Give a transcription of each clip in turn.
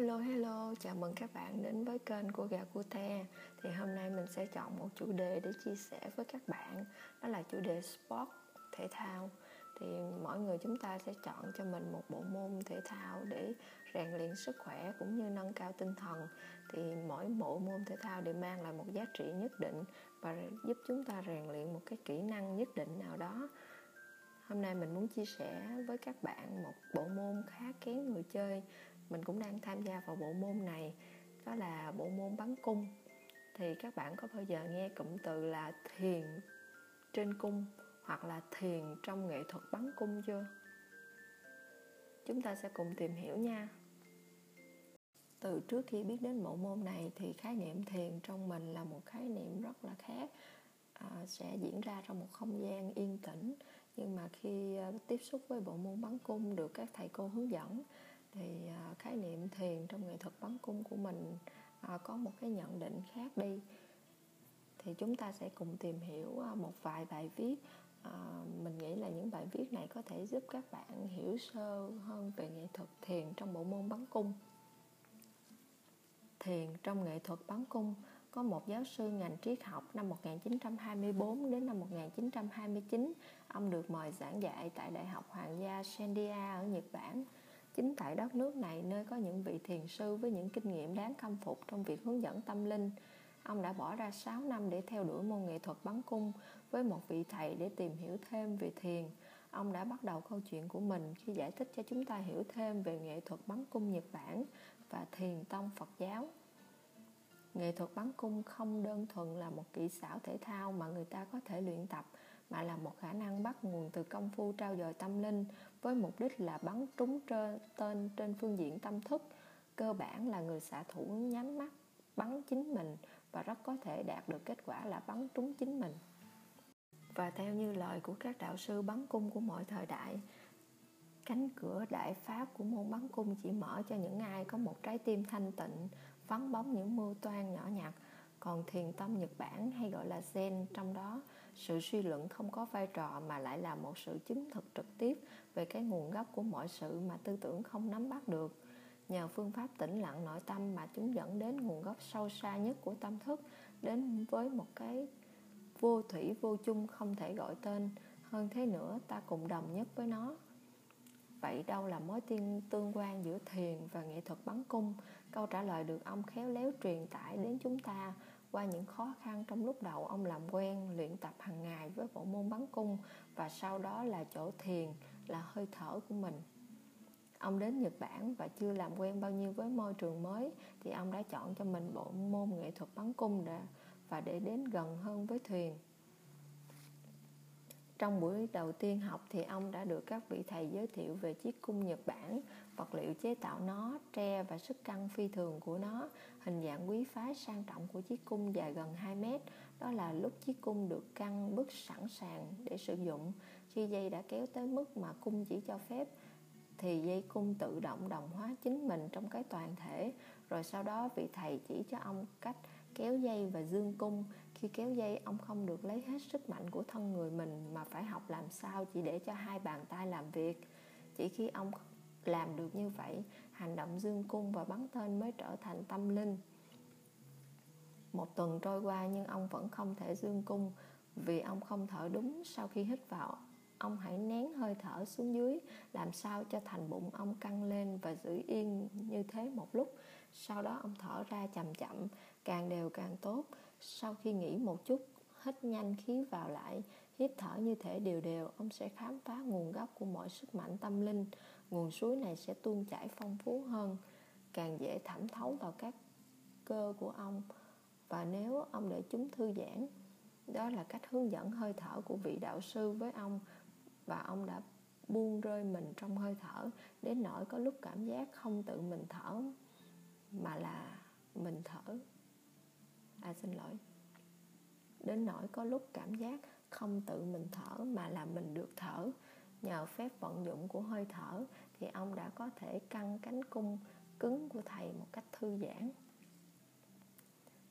Hello hello, chào mừng các bạn đến với kênh của Gà Cute Thì hôm nay mình sẽ chọn một chủ đề để chia sẻ với các bạn. Đó là chủ đề sport, thể thao. Thì mỗi người chúng ta sẽ chọn cho mình một bộ môn thể thao để rèn luyện sức khỏe cũng như nâng cao tinh thần. Thì mỗi bộ môn thể thao đều mang lại một giá trị nhất định Và giúp chúng ta rèn luyện một cái kỹ năng nhất định nào đó. Hôm nay mình muốn chia sẻ với các bạn một bộ môn khá kén người chơi mình cũng đang tham gia vào bộ môn này đó là bộ môn bắn cung. Thì các bạn có bao giờ nghe cụm từ là thiền trên cung hoặc là thiền trong nghệ thuật bắn cung chưa? Chúng ta sẽ cùng tìm hiểu nha. Từ trước khi biết đến bộ môn này thì khái niệm thiền trong mình là một khái niệm rất là khác à, sẽ diễn ra trong một không gian yên tĩnh. Nhưng mà khi à, tiếp xúc với bộ môn bắn cung được các thầy cô hướng dẫn thì à, khái niệm thiền trong nghệ thuật bắn cung của mình à, có một cái nhận định khác đi. Thì chúng ta sẽ cùng tìm hiểu à, một vài bài viết. Mình nghĩ là những bài viết này có thể giúp các bạn hiểu sơ hơn về nghệ thuật thiền trong bộ môn bắn cung. Thiền trong nghệ thuật bắn cung, có một giáo sư ngành triết học năm 1924 đến năm 1929. Ông được mời giảng dạy tại Đại học Hoàng gia Sandia ở Nhật Bản chính tại đất nước này, nơi có những vị thiền sư với những kinh nghiệm đáng khâm phục trong việc hướng dẫn tâm linh, ông đã bỏ ra 6 năm để theo đuổi môn nghệ thuật bắn cung với một vị thầy để tìm hiểu thêm về thiền. Ông đã bắt đầu câu chuyện của mình khi giải thích cho chúng ta hiểu thêm về nghệ thuật bắn cung Nhật Bản và thiền tông Phật giáo. Nghệ thuật bắn cung không đơn thuần là một kỹ xảo thể thao mà người ta có thể luyện tập mà là một khả năng bắt nguồn từ công phu trao dồi tâm linh với mục đích là bắn trúng trên, tên trên phương diện tâm thức. Cơ bản là người xạ thủ nhắm mắt bắn chính mình và rất có thể đạt được kết quả là bắn trúng chính mình. Và theo như lời của các đạo sư bắn cung của mọi thời đại cánh cửa đại pháp của môn bắn cung chỉ mở cho những ai có một trái tim thanh tịnh vắng bóng những mưu toan nhỏ nhặt còn thiền tâm nhật bản hay gọi là zen, trong đó sự suy luận không có vai trò mà lại là một sự chứng thực trực tiếp về cái nguồn gốc của mọi sự mà tư tưởng không nắm bắt được. Nhờ phương pháp tĩnh lặng nội tâm mà chúng dẫn đến nguồn gốc sâu xa nhất của tâm thức, đến với một cái vô thủy vô chung không thể gọi tên. Hơn thế nữa, ta cùng đồng nhất với nó. Vậy đâu là mối tiên tương quan giữa thiền và nghệ thuật bắn cung? Câu trả lời được ông khéo léo truyền tải đến chúng ta qua những khó khăn trong lúc đầu ông làm quen luyện tập hàng ngày với bộ môn bắn cung và sau đó là chỗ thiền là hơi thở của mình. Ông đến nhật bản và chưa làm quen bao nhiêu với môi trường mới thì ông đã chọn cho mình bộ môn nghệ thuật bắn cung để và để đến gần hơn với thuyền. Trong buổi đầu tiên học thì ông đã được các vị thầy giới thiệu về chiếc cung Nhật Bản, vật liệu chế tạo nó, tre và sức căng phi thường của nó, hình dạng quý phái sang trọng của chiếc cung dài gần 2 mét. Đó là lúc chiếc cung được căng bức sẵn sàng để sử dụng. Khi dây đã kéo tới mức mà cung chỉ cho phép thì dây cung tự động đồng hóa chính mình trong cái toàn thể rồi sau đó vị thầy chỉ cho ông cách kéo dây và dương cung khi kéo dây ông không được lấy hết sức mạnh của thân người mình mà phải học làm sao chỉ để cho hai bàn tay làm việc chỉ khi ông làm được như vậy, hành động dương cung và bắn tên mới trở thành tâm linh. Một tuần trôi qua nhưng ông vẫn không thể dương cung vì ông không thở đúng sau khi hít vào. Ông hãy nén hơi thở xuống dưới, làm sao cho thành bụng ông căng lên và giữ yên như thế một lúc. Sau đó ông thở ra chậm chậm, càng đều càng tốt. Sau khi nghỉ một chút, hít nhanh khí vào lại, hít thở như thể đều đều, ông sẽ khám phá nguồn gốc của mọi sức mạnh tâm linh nguồn suối này sẽ tuôn chảy phong phú hơn, càng dễ thẩm thấu vào các cơ của ông. Và nếu ông để chúng thư giãn, đó là cách hướng dẫn hơi thở của vị đạo sư với ông. Và ông đã buông rơi mình trong hơi thở, đến nỗi có lúc cảm giác không tự mình thở, mà là mình thở. À xin lỗi. Đến nỗi có lúc cảm giác không tự mình thở, mà là mình được thở nhờ phép vận dụng của hơi thở thì ông đã có thể căng cánh cung cứng của thầy một cách thư giãn.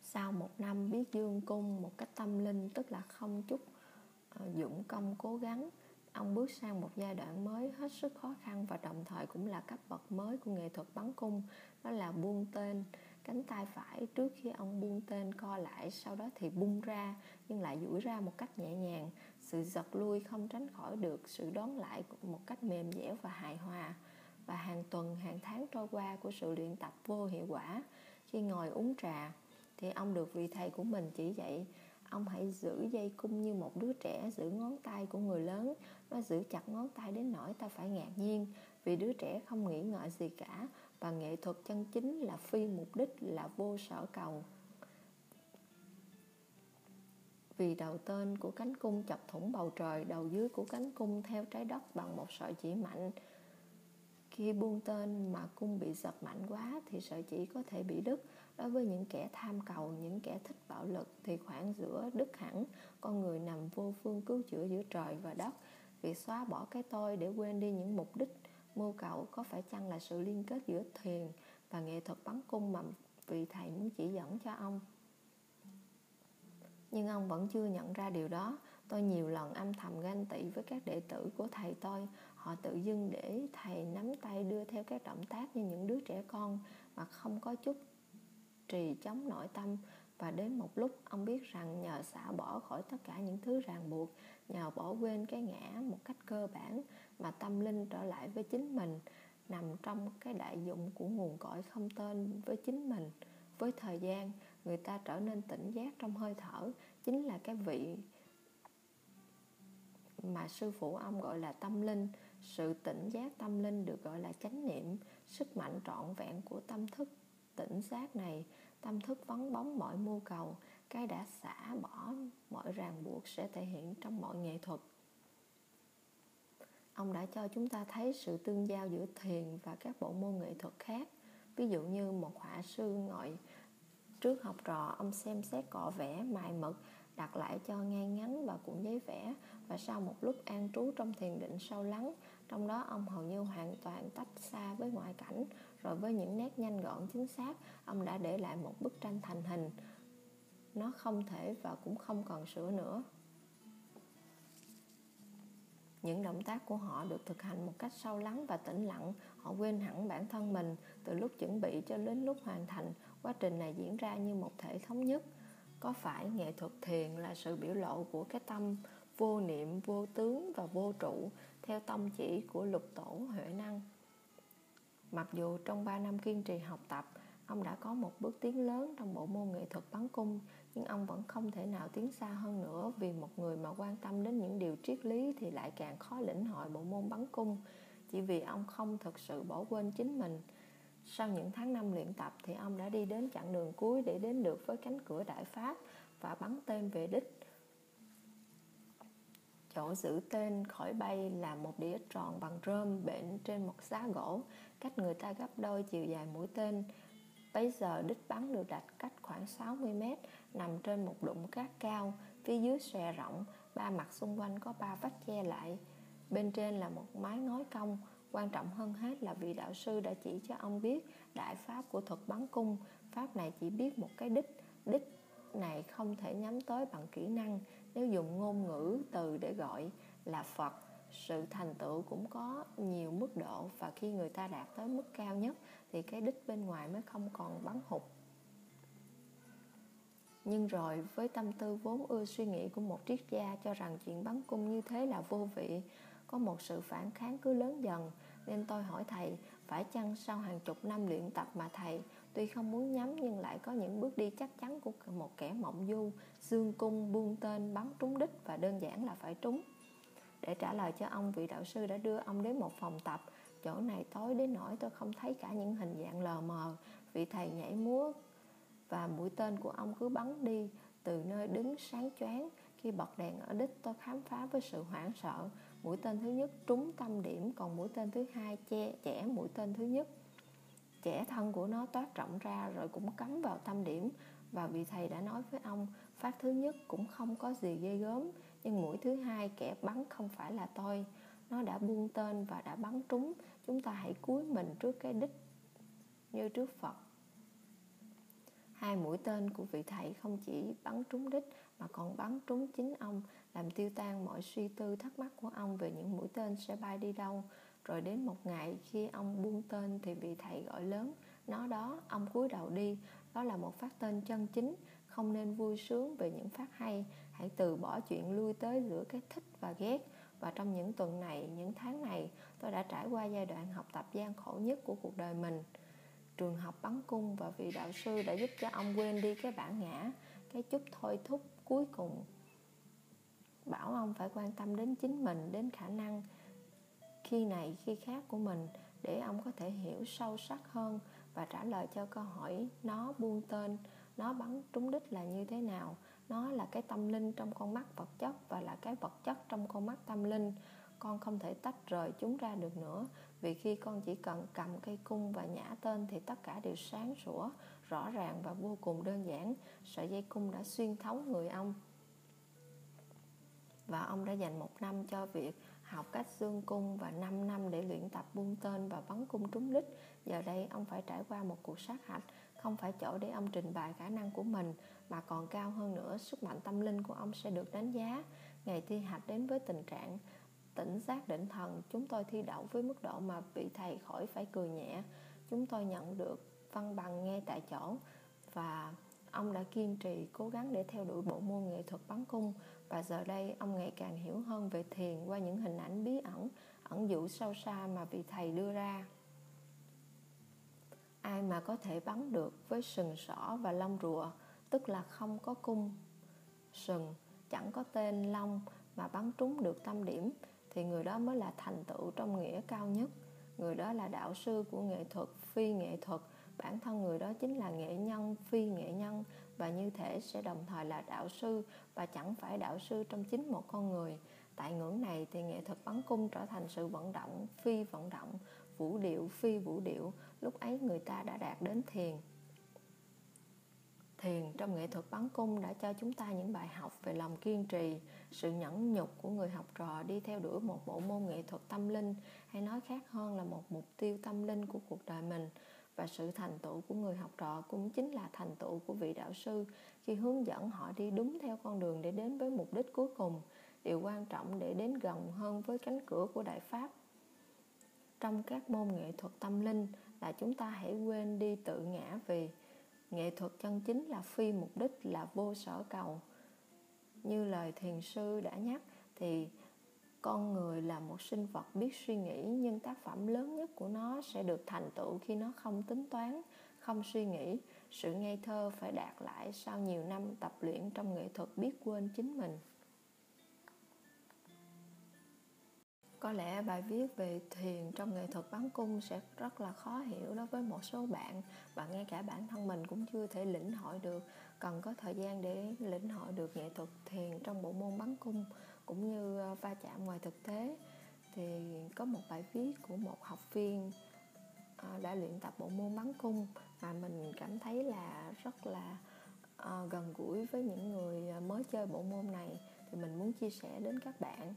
Sau một năm biết dương cung một cách tâm linh, tức là không chút dũng dụng công cố gắng, ông bước sang một giai đoạn mới hết sức khó khăn và đồng thời cũng là cấp bậc mới của nghệ thuật bắn cung. Đó là buông tên, cánh tay phải trước khi ông buông tên co lại, sau đó thì bung ra, nhưng lại duỗi ra một cách nhẹ nhàng sự giật lui không tránh khỏi được sự đón lại một cách mềm dẻo và hài hòa. Và hàng tuần, hàng tháng trôi qua của sự luyện tập vô hiệu quả, khi ngồi uống trà, thì ông được vị thầy của mình chỉ dạy, ông hãy giữ dây cung như một đứa trẻ, giữ ngón tay của người lớn, nó giữ chặt ngón tay đến nỗi ta phải ngạc nhiên, vì đứa trẻ không nghĩ ngợi gì cả, và nghệ thuật chân chính là phi mục đích, là vô sở cầu vì đầu tên của cánh cung chọc thủng bầu trời, đầu dưới của cánh cung theo trái đất bằng một sợi chỉ mạnh. Khi buông tên mà cung bị giật mạnh quá thì sợi chỉ có thể bị đứt. Đối với những kẻ tham cầu, những kẻ thích bạo lực thì khoảng giữa đứt hẳn, con người nằm vô phương cứu chữa giữa trời và đất. Việc xóa bỏ cái tôi để quên đi những mục đích mưu cầu có phải chăng là sự liên kết giữa thiền và nghệ thuật bắn cung mà vị thầy muốn chỉ dẫn cho ông? Nhưng ông vẫn chưa nhận ra điều đó. Tôi nhiều lần âm thầm ganh tị với các đệ tử của thầy tôi. Họ tự dưng để thầy nắm tay đưa theo các động tác như những đứa trẻ con mà không có chút trì chống nội tâm. Và đến một lúc, ông biết rằng nhờ xả bỏ khỏi tất cả những thứ ràng buộc, nhờ bỏ quên cái ngã một cách cơ bản mà tâm linh trở lại với chính mình, nằm trong cái đại dụng của nguồn cõi không tên với chính mình. Với thời gian người ta trở nên tỉnh giác trong hơi thở, chính là cái vị mà sư phụ ông gọi là tâm linh. Sự tỉnh giác tâm linh được gọi là chánh niệm. Sức mạnh trọn vẹn của tâm thức, tỉnh giác này, tâm thức vắng bóng mọi mưu cầu, cái đã xả bỏ mọi ràng buộc sẽ thể hiện trong mọi nghệ thuật. Ông đã cho chúng ta thấy sự tương giao giữa thiền và các bộ môn nghệ thuật khác. Ví dụ như một họa sư ngồi trước học trò, ông xem xét cọ vẽ, mài mực, đặt lại cho ngay ngắn vào cuộn giấy vẽ. Và sau một lúc an trú trong thiền định sâu lắng, trong đó ông hầu như hoàn toàn tách xa với ngoại cảnh. Rồi với những nét nhanh gọn, chính xác, ông đã để lại một bức tranh thành hình. Nó không thể và cũng không còn sửa nữa. Những động tác của họ được thực hành một cách sâu lắng và tĩnh lặng. Họ quên hẳn bản thân mình, từ lúc chuẩn bị cho đến lúc hoàn thành quá trình này diễn ra như một thể thống nhất. Có phải nghệ thuật thiền là sự biểu lộ của cái tâm vô niệm, vô tướng và vô trụ theo tông chỉ của lục tổ huệ năng? Mặc dù trong 3 năm kiên trì học tập, ông đã có một bước tiến lớn trong bộ môn nghệ thuật bắn cung, nhưng ông vẫn không thể nào tiến xa hơn nữa vì một người mà quan tâm đến những điều triết lý thì lại càng khó lĩnh hội bộ môn bắn cung. Chỉ vì ông không thực sự bỏ quên chính mình sau những tháng năm luyện tập thì ông đã đi đến chặng đường cuối để đến được với cánh cửa đại pháp và bắn tên về đích chỗ giữ tên khỏi bay là một đĩa tròn bằng rơm bệnh trên một giá gỗ cách người ta gấp đôi chiều dài mũi tên Bây giờ đích bắn được đặt cách khoảng 60 mét, nằm trên một đụng cát cao, phía dưới xòe rộng, ba mặt xung quanh có ba vách che lại. Bên trên là một mái ngói cong, quan trọng hơn hết là vị đạo sư đã chỉ cho ông biết đại pháp của thuật bắn cung. Pháp này chỉ biết một cái đích, đích này không thể nhắm tới bằng kỹ năng. Nếu dùng ngôn ngữ từ để gọi là Phật sự thành tựu cũng có nhiều mức độ và khi người ta đạt tới mức cao nhất thì cái đích bên ngoài mới không còn bắn hụt. Nhưng rồi với tâm tư vốn ưa suy nghĩ của một triết gia cho rằng chuyện bắn cung như thế là vô vị có một sự phản kháng cứ lớn dần. Nên tôi hỏi thầy, phải chăng sau hàng chục năm luyện tập mà thầy, tuy không muốn nhắm nhưng lại có những bước đi chắc chắn của một kẻ mộng du dương cung, buông tên, bắn trúng đích và đơn giản là phải trúng. Để trả lời cho ông, vị đạo sư đã đưa ông đến một phòng tập. Chỗ này tối đến nỗi tôi không thấy cả những hình dạng lờ mờ. Vị thầy nhảy múa và mũi tên của ông cứ bắn đi. Từ nơi đứng sáng choáng, khi bật đèn ở đích, tôi khám phá với sự hoảng sợ mũi tên thứ nhất, trúng tâm điểm, còn mũi tên thứ hai, che, chẻ mũi tên thứ nhất. Chẻ thân của nó toát rộng ra rồi cũng cắm vào tâm điểm. Và vị thầy đã nói với ông phát thứ nhất cũng không có gì ghê gớm, nhưng mũi thứ hai kẻ bắn không phải là tôi. Nó đã buông tên và đã bắn trúng. Chúng ta hãy cúi mình trước cái đích như trước phật. Hai mũi tên của vị thầy không chỉ bắn trúng đích mà còn bắn trúng chính ông, làm tiêu tan mọi suy tư thắc mắc của ông về những mũi tên sẽ bay đi đâu. Rồi đến một ngày khi ông buông tên thì vị thầy gọi lớn. Nó đó, ông cúi đầu đi. Đó là một phát tên chân chính. Không nên vui sướng về những phát hay. Hãy từ bỏ chuyện lui tới giữa cái thích và ghét. Và trong những tuần này, những tháng này, tôi đã trải qua giai đoạn học tập gian khổ nhất của cuộc đời mình. Trường học bắn cung và vị đạo sư đã giúp cho ông quên đi cái bản ngã, cái chút thôi thúc cuối cùng. Bảo ông phải quan tâm đến chính mình, đến khả năng khi này, khi khác của mình, để ông có thể hiểu sâu sắc hơn và trả lời cho câu hỏi, nó buông tên, nó bắn trúng đích là như thế nào? Nó là cái tâm linh trong con mắt vật chất và là cái vật chất trong con mắt tâm linh. Con không thể tách rời chúng ra được nữa, vì khi con chỉ cần cầm cây cung và nhả tên thì tất cả đều sáng sủa rõ ràng và vô cùng đơn giản sợi dây cung đã xuyên thấu người ông và ông đã dành một năm cho việc học cách dương cung và 5 năm để luyện tập buông tên và bắn cung trúng đích. Giờ đây ông phải trải qua một cuộc sát hạch, không phải chỗ để ông trình bày khả năng của mình, mà còn cao hơn nữa, sức mạnh tâm linh của ông sẽ được đánh giá. Ngày thi hạch đến với tình trạng tỉnh giác định thần, chúng tôi thi đậu với mức độ mà vị thầy khỏi phải cười nhẹ. Chúng tôi nhận được văn bằng ngay tại chỗ. Và ông đã kiên trì cố gắng để theo đuổi bộ môn nghệ thuật bắn cung. Và giờ đây, ông ngày càng hiểu hơn về thiền qua những hình ảnh bí ẩn ẩn dụ sâu xa mà vị thầy đưa ra. Ai mà có thể bắn được với sừng sỏ và lông rùa, tức là không có cung. Sừng chẳng có tên lông mà bắn trúng được tâm điểm, thì người đó mới là thành tựu trong nghĩa cao nhất. Người đó là đạo sư của nghệ thuật, phi nghệ thuật bản thân người đó chính là nghệ nhân, phi nghệ nhân và như thể sẽ đồng thời là đạo sư và chẳng phải đạo sư trong chính một con người. Tại ngưỡng này thì nghệ thuật bắn cung trở thành sự vận động, phi vận động, vũ điệu, phi vũ điệu. Lúc ấy người ta đã đạt đến thiền. Thiền trong nghệ thuật bắn cung đã cho chúng ta những bài học về lòng kiên trì, sự nhẫn nhục của người học trò đi theo đuổi một bộ môn nghệ thuật tâm linh, hay nói khác hơn là một mục tiêu tâm linh của cuộc đời mình và sự thành tựu của người học trò cũng chính là thành tựu của vị đạo sư khi hướng dẫn họ đi đúng theo con đường để đến với mục đích cuối cùng, điều quan trọng để đến gần hơn với cánh cửa của đại pháp. Trong các môn nghệ thuật tâm linh là chúng ta hãy quên đi tự ngã vì nghệ thuật chân chính là phi mục đích, là vô sở cầu. Như lời thiền sư đã nhắc, thì con người là một sinh vật biết suy nghĩ, nhưng tác phẩm lớn nhất của nó sẽ được thành tựu khi nó không tính toán, không suy nghĩ. Sự ngây thơ phải đạt lại sau nhiều năm tập luyện trong nghệ thuật biết quên chính mình. Có lẽ bài viết về thiền trong nghệ thuật bắn cung sẽ rất là khó hiểu đối với một số bạn, và ngay cả bản thân mình cũng chưa thể lĩnh hội được. Cần có thời gian để lĩnh hội được nghệ thuật thiền trong bộ môn bắn cung cũng như ờ, va chạm ngoài thực tế. Thì có một bài viết của một học viên ờ, đã luyện tập bộ môn bắn cung mà mình cảm thấy là rất là ờ, gần gũi với những người mới chơi bộ môn này. Thì mình muốn chia sẻ đến các bạn.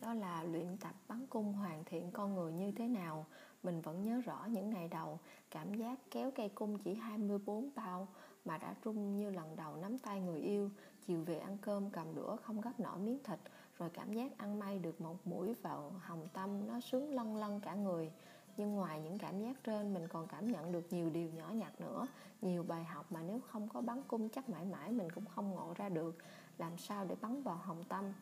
Đó là luyện tập bắn cung hoàn thiện con người như thế nào? Mình vẫn nhớ rõ những ngày đầu, cảm giác kéo cây cung chỉ 24 bao mà đã rung như lần đầu nắm tay người yêu chiều về ăn cơm, cầm đũa, không gấp nổi miếng thịt, rồi cảm giác ăn may được một mũi vào hồng tâm nó sướng lân lân cả người. Nhưng ngoài những cảm giác trên, mình còn cảm nhận được nhiều điều nhỏ nhặt nữa. Nhiều bài học mà nếu không có bắn cung chắc mãi mãi mình cũng không ngộ ra được. Làm sao để bắn vào hồng tâm?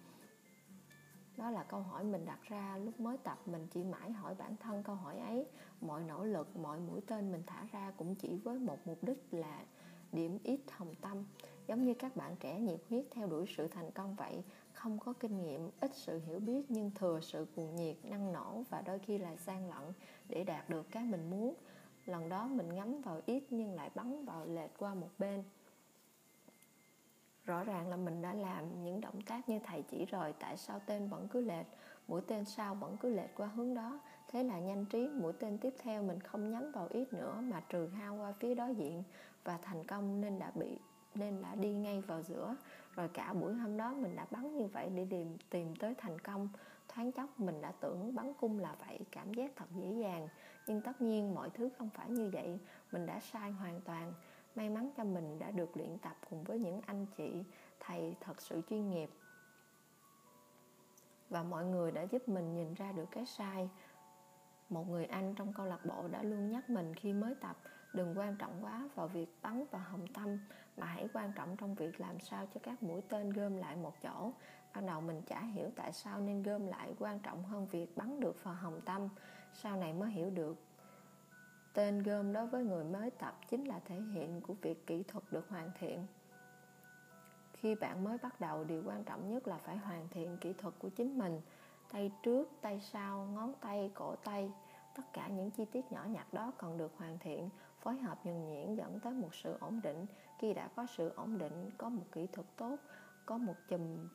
Đó là câu hỏi mình đặt ra lúc mới tập. Mình chỉ mãi hỏi bản thân câu hỏi ấy. Mọi nỗ lực, mọi mũi tên mình thả ra cũng chỉ với một mục đích là điểm ít hồng tâm giống như các bạn trẻ nhiệt huyết theo đuổi sự thành công vậy, không có kinh nghiệm, ít sự hiểu biết nhưng thừa sự cuồng nhiệt, năng nổ và đôi khi là gian lận để đạt được cái mình muốn. Lần đó mình ngắm vào ít nhưng lại bắn vào lệch qua một bên. Rõ ràng là mình đã làm những động tác như thầy chỉ rồi, tại sao tên vẫn cứ lệch, mũi tên sau vẫn cứ lệch qua hướng đó? Thế là nhanh trí, mũi tên tiếp theo mình không nhắm vào ít nữa mà trừ hao qua phía đối diện và thành công nên đã bị nên đã đi ngay vào giữa. Rồi cả buổi hôm đó mình đã bắn như vậy để tìm tìm tới thành công. Thoáng chốc mình đã tưởng bắn cung là vậy, cảm giác thật dễ dàng. Nhưng tất nhiên mọi thứ không phải như vậy, mình đã sai hoàn toàn. May mắn cho mình đã được luyện tập cùng với những anh chị thầy thật sự chuyên nghiệp. Và mọi người đã giúp mình nhìn ra được cái sai. Một người anh trong câu lạc bộ đã luôn nhắc mình khi mới tập, đừng quan trọng quá vào việc bắn vào hồng tâm mà hãy quan trọng trong việc làm sao cho các mũi tên gom lại một chỗ. Ban đầu mình chả hiểu tại sao nên gom lại quan trọng hơn việc bắn được vào hồng tâm. Sau này mới hiểu được. Tên gom đối với người mới tập chính là thể hiện của việc kỹ thuật được hoàn thiện. Khi bạn mới bắt đầu, điều quan trọng nhất là phải hoàn thiện kỹ thuật của chính mình. Tay trước, tay sau, ngón tay, cổ tay, tất cả những chi tiết nhỏ nhặt đó còn được hoàn thiện phối hợp nhuần nhuyễn dẫn tới một sự ổn định. Khi đã có sự ổn định, có một kỹ thuật tốt, có một chùm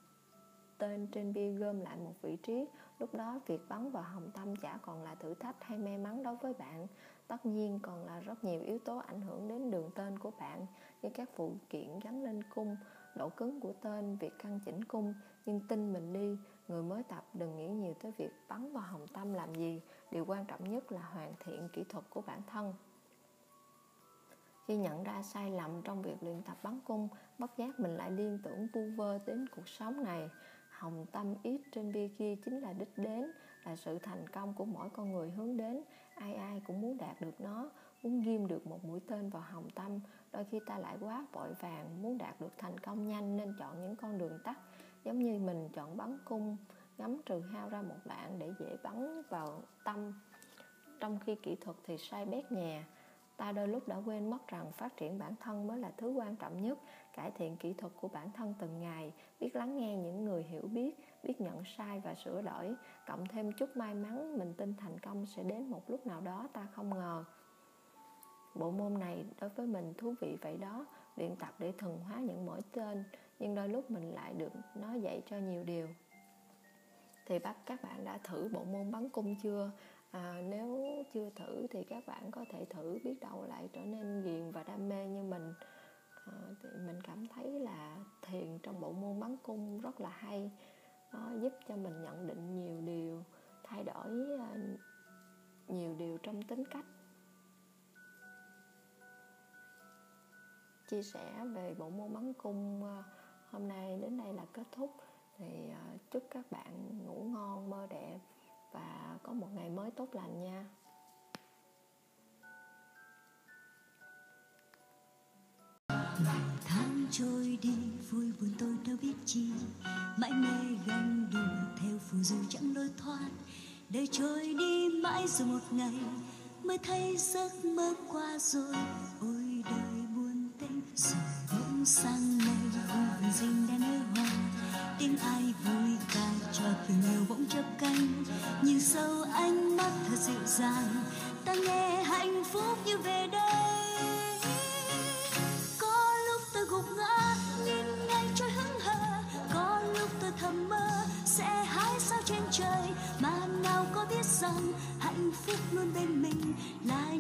tên trên bia gom lại một vị trí, lúc đó việc bắn vào hồng tâm chả còn là thử thách hay may mắn đối với bạn. Tất nhiên còn là rất nhiều yếu tố ảnh hưởng đến đường tên của bạn, như các phụ kiện gắn lên cung, độ cứng của tên, việc căn chỉnh cung. Nhưng tin mình đi, người mới tập đừng nghĩ nhiều tới việc bắn vào hồng tâm làm gì. Điều quan trọng nhất là hoàn thiện kỹ thuật của bản thân khi nhận ra sai lầm trong việc luyện tập bắn cung, bất giác mình lại liên tưởng vu vơ đến cuộc sống này. Hồng tâm ít trên bia kia chính là đích đến, là sự thành công của mỗi con người hướng đến. Ai ai cũng muốn đạt được nó, muốn ghim được một mũi tên vào hồng tâm. Đôi khi ta lại quá vội vàng muốn đạt được thành công nhanh nên chọn những con đường tắt, giống như mình chọn bắn cung, ngắm trừ hao ra một đoạn để dễ bắn vào tâm. Trong khi kỹ thuật thì sai bét nhà ta đôi lúc đã quên mất rằng phát triển bản thân mới là thứ quan trọng nhất, cải thiện kỹ thuật của bản thân từng ngày, biết lắng nghe những người hiểu biết biết nhận sai và sửa đổi cộng thêm chút may mắn, mình tin thành công sẽ đến một lúc nào đó ta không ngờ. Bộ môn này đối với mình thú vị vậy đó, luyện tập để thuần hóa những mỗi tên, nhưng đôi lúc mình lại được nó dạy cho nhiều điều. Thì bác các bạn đã thử bộ môn bắn cung chưa? À, nếu chưa thử thì các bạn có thể thử biết đâu lại trở nên ghiền và đam mê như mình. À, thì mình cảm thấy là thiền trong bộ môn bắn cung rất là hay. Nó giúp cho mình nhận định nhiều điều thay đổi à, nhiều điều trong tính cách. Chia sẻ về bộ môn bắn cung à, hôm nay đến đây là kết thúc. Thì à, chúc các bạn ngủ ngon mơ đẹp và có một ngày mới tốt lành nha. Tháng trôi đi, vui buồn tôi đâu biết chi. Mãi mê ganh đùa theo phù du chẳng lối thoát. Đời trôi đi mãi rồi một ngày, mới thấy giấc mơ qua rồi. Ôi đời buồn tênh rồi bỗng sang ngày hồn dinh đen hư hoa. Tiếng ai vừa sâu ánh mắt thật dịu dàng, ta nghe hạnh phúc như về đây. Có lúc tôi gục ngã, nhìn ngay trôi hững hờ. Có lúc tôi thầm mơ, sẽ hái sao trên trời. Mà nào có biết rằng hạnh phúc luôn bên mình là